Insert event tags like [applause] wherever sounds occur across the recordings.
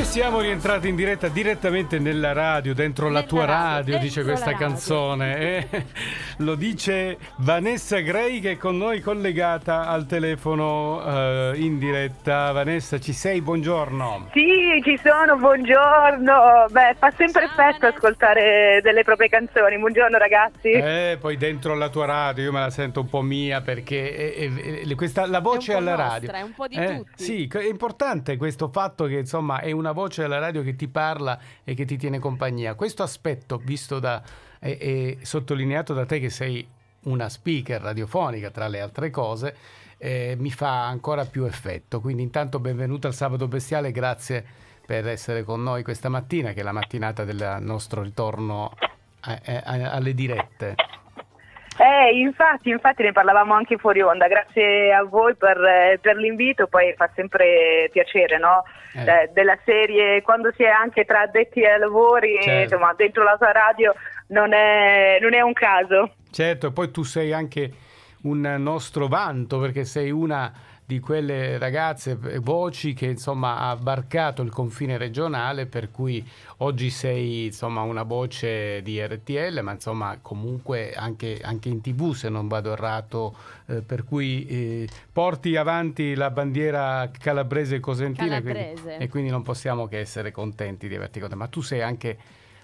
E siamo rientrati in diretta direttamente nella radio, dentro nella la tua radio, radio dice questa canzone. E [laughs] lo dice Vanessa Gray che è con noi collegata al telefono uh, in diretta. Vanessa, ci sei? Buongiorno. Sì, ci sono, buongiorno. Beh, fa sempre effetto ascoltare delle proprie canzoni. Buongiorno ragazzi. Eh, poi dentro la tua radio io me la sento un po' mia perché è, è, è, questa, la voce alla nostra, radio. È un po' di eh, tutti. Sì, è importante questo fatto che insomma è un una voce alla radio che ti parla e che ti tiene compagnia. Questo aspetto, visto da e, e sottolineato da te che sei una speaker radiofonica, tra le altre cose, eh, mi fa ancora più effetto. Quindi intanto benvenuto al Sabato Bestiale, grazie per essere con noi questa mattina, che è la mattinata del nostro ritorno a, a, alle dirette. Eh, infatti, infatti ne parlavamo anche fuori onda, grazie a voi per, per l'invito, poi fa sempre piacere, no? Eh. Eh, della serie, quando si è anche tra addetti ai lavori, certo. insomma, dentro la tua radio non è, non è un caso. Certo, poi tu sei anche un nostro vanto perché sei una di quelle ragazze e voci che insomma ha varcato il confine regionale per cui oggi sei insomma una voce di RTL ma insomma comunque anche, anche in tv se non vado errato eh, per cui eh, porti avanti la bandiera calabrese e cosentina calabrese. Quindi, e quindi non possiamo che essere contenti di averti con te ma tu sei anche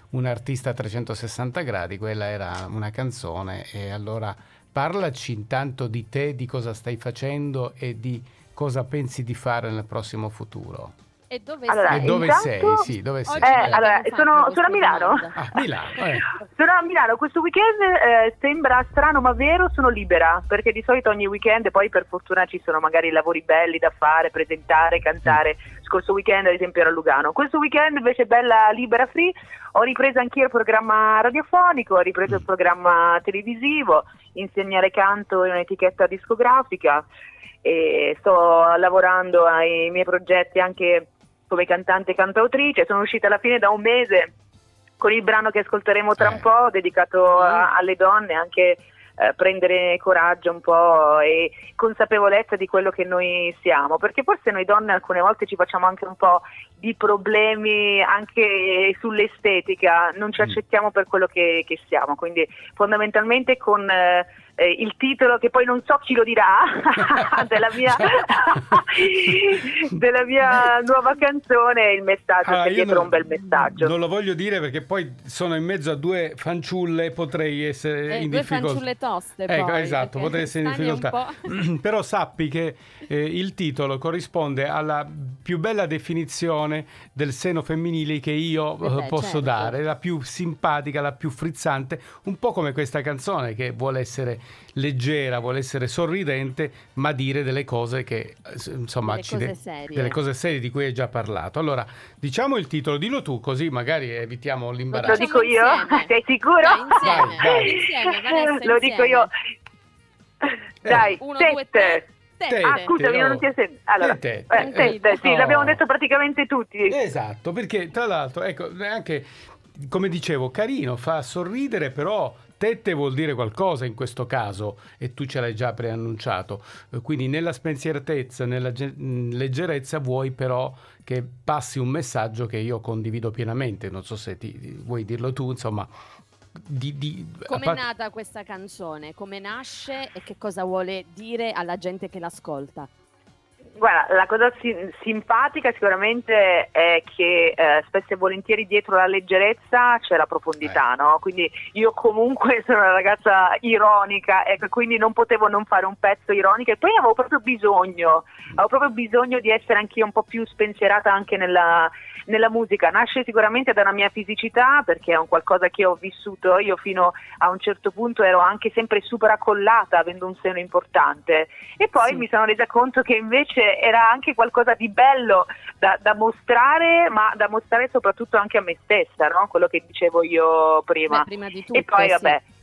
un artista a 360 gradi quella era una canzone e allora Parlaci intanto di te, di cosa stai facendo e di cosa pensi di fare nel prossimo futuro. E dove allora, sei? E dove intanto, sei? Sì, dove sei? Eh, allora, sono, sono, a Milano. Ah, Milano eh. Sono a Milano. Questo weekend eh, sembra strano ma vero, sono libera, perché di solito ogni weekend poi per fortuna ci sono magari lavori belli da fare, presentare, cantare. Mm. Scorso weekend ad esempio era a Lugano. Questo weekend invece bella libera free. Ho ripreso anch'io il programma radiofonico, ho ripreso mm. il programma televisivo, insegnare canto in un'etichetta discografica e sto lavorando ai miei progetti anche come cantante e cantautrice. Sono uscita alla fine da un mese con il brano che ascolteremo tra eh. un po', dedicato a, alle donne, anche eh, prendere coraggio un po' e consapevolezza di quello che noi siamo, perché forse noi donne alcune volte ci facciamo anche un po' di problemi anche sull'estetica, non ci mm. accettiamo per quello che, che siamo, quindi fondamentalmente con... Eh, eh, il titolo che poi non so chi lo dirà [laughs] della, mia, [laughs] della mia nuova canzone il messaggio allora, ah, dietro non, un bel messaggio. non lo voglio dire perché poi sono in mezzo a due fanciulle potrei essere eh, in due difficoltà. fanciulle toste ecco, poi, esatto potrei essere in difficoltà. [clears throat] però sappi che eh, il titolo corrisponde alla più bella definizione del seno femminile che io eh Beh, eh, posso certo. dare, la più simpatica, la più frizzante, un po' come questa canzone che vuole essere leggera, vuole essere sorridente, ma dire delle cose che eh, insomma delle, cose, de- serie. delle cose serie di cui hai già parlato. Allora, diciamo il titolo, dillo tu così magari evitiamo l'imbarazzo. Lo dico io? Insieme. Sei sicuro? Dai, insieme, vai, vai. Insieme, Vanessa, Lo dico io. Dai, 1 2 3 Tete. Ah, scusami, non oh. ti ho sentito. Allora, tete. Eh, tete, eh, sì, oh. l'abbiamo detto praticamente tutti. Esatto, perché tra l'altro, ecco, anche come dicevo, carino, fa sorridere, però tette vuol dire qualcosa in questo caso e tu ce l'hai già preannunciato. Eh, quindi nella spensieratezza, nella ge- mm, leggerezza vuoi però che passi un messaggio che io condivido pienamente. Non so se ti, vuoi dirlo tu, insomma, di, di, Come è nata questa canzone? Come nasce e che cosa vuole dire alla gente che l'ascolta? Guarda, la cosa si- simpatica sicuramente è che eh, spesso e volentieri dietro la leggerezza c'è la profondità, eh. no? Quindi io comunque [laughs] sono una ragazza ironica, ecco, quindi non potevo non fare un pezzo ironico e poi avevo proprio bisogno, avevo proprio bisogno di essere anche un po' più spensierata anche nella, nella musica. Nasce sicuramente da una mia fisicità perché è un qualcosa che ho vissuto io fino a un certo punto ero anche sempre super accollata avendo un seno importante e poi sì. mi sono resa conto che invece era anche qualcosa di bello da, da, mostrare, ma da mostrare soprattutto anche a me stessa, no? quello che dicevo io prima. Beh, prima di tutto, e poi sì.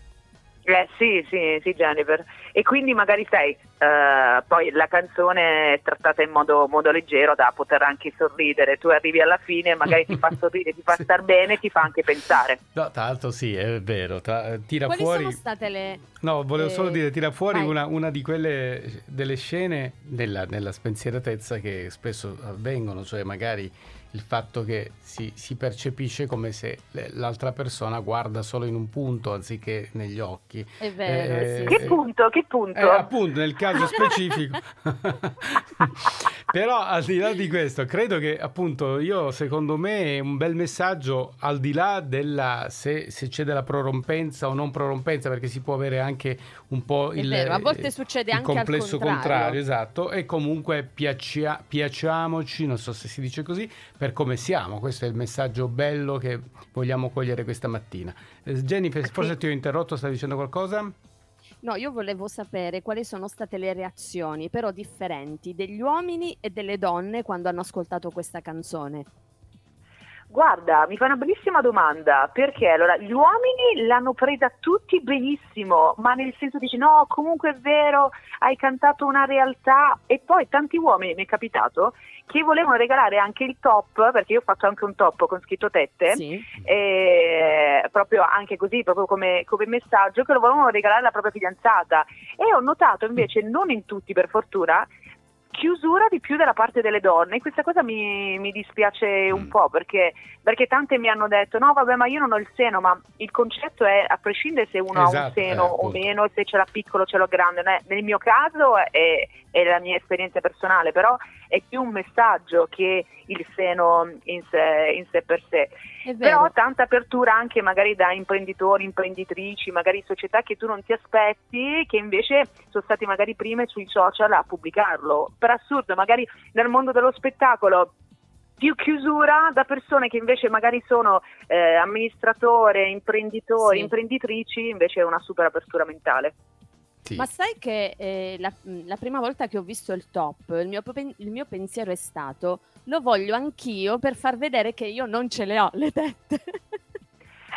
Eh, sì, sì, sì, Jennifer. e quindi magari sai, eh, poi la canzone è trattata in modo, modo, leggero da poter anche sorridere, tu arrivi alla fine e magari ti fa [laughs] sorridere, ti fa sì. star bene, ti fa anche pensare. No, tra l'altro sì, è vero, tra, tira Quali fuori... sono state le... No, volevo eh... solo dire, tira fuori una, una, di quelle, delle scene nella, nella spensieratezza che spesso avvengono, cioè magari il fatto che si, si, percepisce come se l'altra persona guarda solo in un punto anziché negli occhi. È vero, eh, sì. Che punto? Che punto? Eh, appunto, nel caso specifico. [laughs] Però al di là di questo, credo che appunto io, secondo me, è un bel messaggio al di là della se, se c'è della prorompenza o non prorompenza, perché si può avere anche un po' il, vero, a volte succede il anche complesso contrario. contrario. esatto, e comunque piaccia, piacciamoci, non so se si dice così, per come siamo. Questo è il messaggio bello che vogliamo cogliere questa mattina. Eh, Jennifer, forse ti ho interrotto, stavi dicendo qualcosa? No, io volevo sapere quali sono state le reazioni, però differenti, degli uomini e delle donne quando hanno ascoltato questa canzone. Guarda, mi fa una bellissima domanda, perché allora gli uomini l'hanno presa tutti benissimo, ma nel senso dici no, comunque è vero, hai cantato una realtà e poi tanti uomini mi è capitato che volevano regalare anche il top, perché io ho fatto anche un top con scritto tette, sì. e, proprio anche così, proprio come, come, messaggio, che lo volevano regalare alla propria fidanzata. E ho notato invece, non in tutti per fortuna, chiusura di più dalla parte delle donne. Questa cosa mi, mi dispiace un mm. po' perché, perché, tante mi hanno detto: no, vabbè, ma io non ho il seno, ma il concetto è a prescindere se uno esatto, ha un esatto, seno eh, o meno, se ce l'ha piccolo o ce l'ha grande. Nel mio caso è, è, la mia esperienza personale, però è più un messaggio che il seno in sé, in sé per sé. Però tanta apertura anche magari da imprenditori, imprenditrici, magari società che tu non ti aspetti, che invece sono stati magari prime sui social a pubblicarlo. Per assurdo, magari nel mondo dello spettacolo più chiusura da persone che invece magari sono eh, amministratore, imprenditori, sì. imprenditrici, invece è una super apertura mentale. Sì. Ma sai che eh, la, la, prima volta che ho visto il top, il mio, il mio pensiero è stato lo voglio anch'io per far vedere che io non ce le ho le tette. [laughs]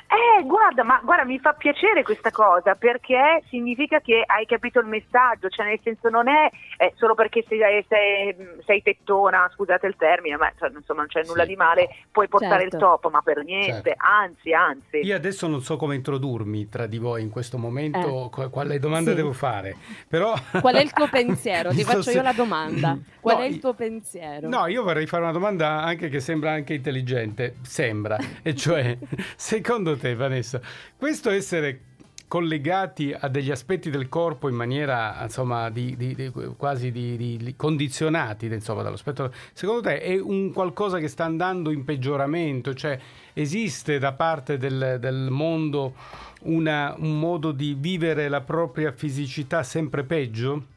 Eh, guarda, ma guarda, mi fa piacere questa cosa perché significa che hai capito il messaggio, cioè nel senso non è eh, solo perché sei, sei, sei, tettona, scusate il termine, ma cioè, insomma non c'è nulla sì. di male, puoi portare certo. il top, ma per niente, certo. anzi, anzi. Io adesso non so come introdurmi tra di voi in questo momento, eh. quale domanda sì. devo fare, però... [laughs] Qual è il tuo pensiero? [laughs] Ti faccio io la domanda. [clears throat] Qual no, è il tuo pensiero? No, io vorrei fare una domanda anche che sembra anche intelligente, sembra, e cioè, [laughs] secondo te Vanessa, questo essere collegati a degli aspetti del corpo in maniera insomma di, di, di, quasi di, condizionati insomma dall'aspetto secondo te è un qualcosa che sta andando in peggioramento cioè esiste da parte del, del mondo una, un modo di vivere la propria fisicità sempre peggio?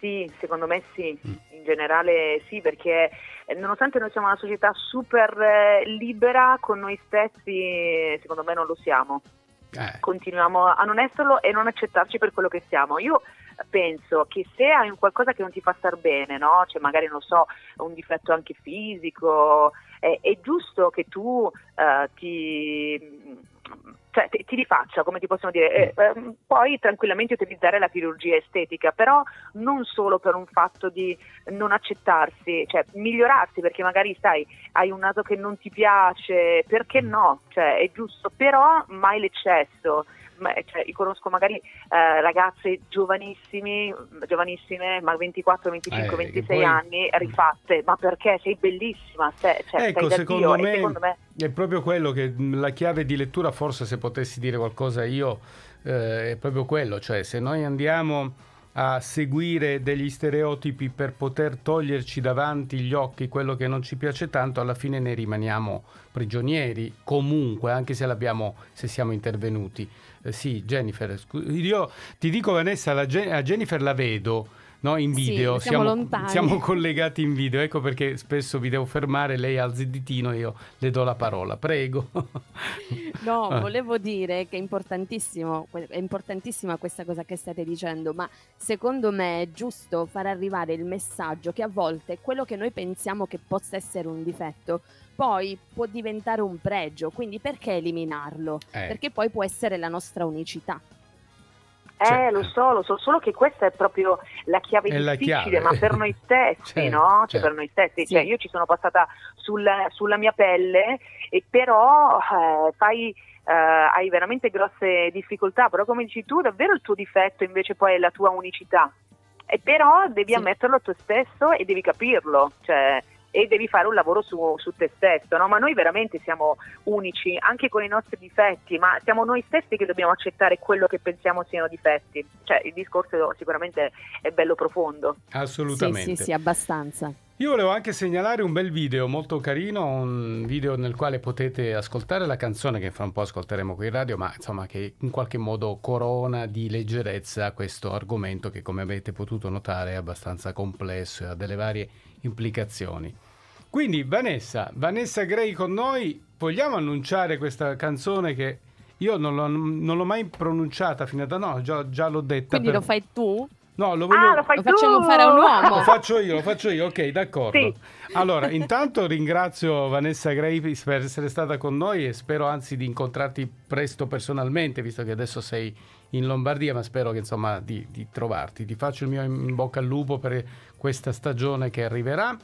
Sì, secondo me sì, mm. in generale sì, perché eh, nonostante noi siamo una società super eh, libera con noi stessi, secondo me non lo siamo. Eh. Continuiamo a non esserlo e non accettarci per quello che siamo. Io penso che se hai un qualcosa che non ti fa star bene, no? cioè magari non so, un difetto anche fisico, è, è giusto che tu uh, ti cioè, ti, ti rifaccia, come ti possono dire, eh, eh, puoi tranquillamente utilizzare la chirurgia estetica, però non solo per un fatto di non accettarsi, cioè migliorarsi perché magari sai, hai un naso che non ti piace, perché no? Cioè, è giusto, però mai l'eccesso cioè, io conosco magari eh, ragazze giovanissimi, giovanissime, ma 24, 25, eh, 26 poi... anni, rifatte, ma perché sei bellissima, cioè, ecco, sei secondo me, secondo me, è proprio quello che la chiave di lettura, forse se potessi dire qualcosa io, eh, è proprio quello, cioè se noi andiamo a seguire degli stereotipi per poter toglierci davanti gli occhi quello che non ci piace tanto, alla fine ne rimaniamo prigionieri, comunque, anche se, se siamo intervenuti. Eh, sì, Jennifer, io ti dico Vanessa, la, a Jennifer la vedo no, in video, sì, siamo, siamo, siamo, collegati in video, ecco perché spesso vi devo fermare, lei alza il ditino e io le do la parola, prego. [laughs] no, ah. volevo dire che è importantissimo, è importantissima questa cosa che state dicendo, ma secondo me è giusto far arrivare il messaggio che a volte quello che noi pensiamo che possa essere un difetto poi può diventare un pregio, quindi perché eliminarlo? Eh. Perché poi può essere la nostra unicità. Eh, cioè, lo so, lo so, solo che questa è proprio la chiave difficile, chiave. ma per noi [laughs] stessi, certo, no? Cioè, certo. per noi stessi. Sì. Cioè, io ci sono passata sulla, sulla mia pelle, e però eh, fai... Uh, hai veramente grosse difficoltà, però come dici tu, davvero il tuo difetto invece poi è la tua unicità. E però devi sì. ammetterlo a te stesso e devi capirlo, cioè e devi fare un lavoro su, su te stesso, no? ma noi veramente siamo unici anche con i nostri difetti, ma siamo noi stessi che dobbiamo accettare quello che pensiamo siano difetti, cioè il discorso sicuramente è bello profondo. Assolutamente. Sì, sì, sì, abbastanza. Io volevo anche segnalare un bel video molto carino, un video nel quale potete ascoltare la canzone che fra un po' ascolteremo qui in radio, ma insomma che in qualche modo corona di leggerezza questo argomento che come avete potuto notare è abbastanza complesso e ha delle varie implicazioni. Quindi Vanessa, Vanessa Gray con noi, vogliamo annunciare questa canzone che io non l'ho, non l'ho mai pronunciata fino ad ora, no, già, già l'ho detta. Quindi per... lo fai tu? No, lo, voglio... ah, lo, lo facciamo fare a un uomo. Lo faccio io, lo faccio io, ok, d'accordo. Sì. Allora, intanto ringrazio Vanessa Gray per essere stata con noi e spero anzi di incontrarti presto personalmente, visto che adesso sei in Lombardia, ma spero che insomma di, di trovarti. Ti faccio il mio in bocca al lupo per questa stagione che arriverà,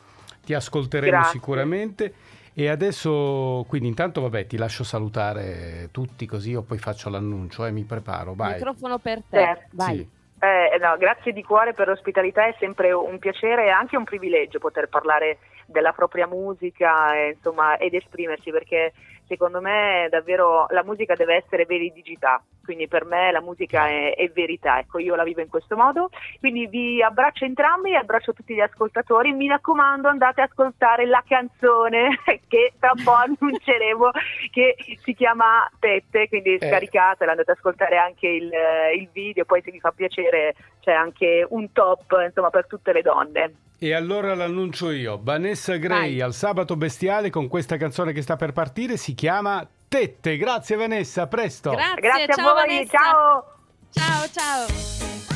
ti ascolteremo Grazie. sicuramente. E adesso, quindi intanto vabbè, ti lascio salutare tutti così io poi faccio l'annuncio e eh, mi preparo. Vai. Microfono per te, vai. Sì. Eh, no, grazie di cuore per l'ospitalità, è sempre un piacere e anche un privilegio poter parlare della propria musica e, insomma, ed esprimersi perché secondo me davvero la musica deve essere veridicità, quindi per me la musica è, è, verità, ecco io la vivo in questo modo, quindi vi abbraccio entrambi abbraccio tutti gli ascoltatori, mi raccomando andate ad ascoltare la canzone [laughs] che tra un po' [laughs] annunceremo che si chiama Tette, quindi eh. scaricatela, andate ad ascoltare anche il, il video, poi se vi fa piacere c'è anche un top insomma per tutte le donne. E allora l'annuncio io, Vanessa Gray Vai. al sabato bestiale con questa canzone che sta per partire, si chiama Tette. Grazie Vanessa, a presto. Grazie, Grazie ciao a voi, Vanessa. ciao. Ciao, ciao.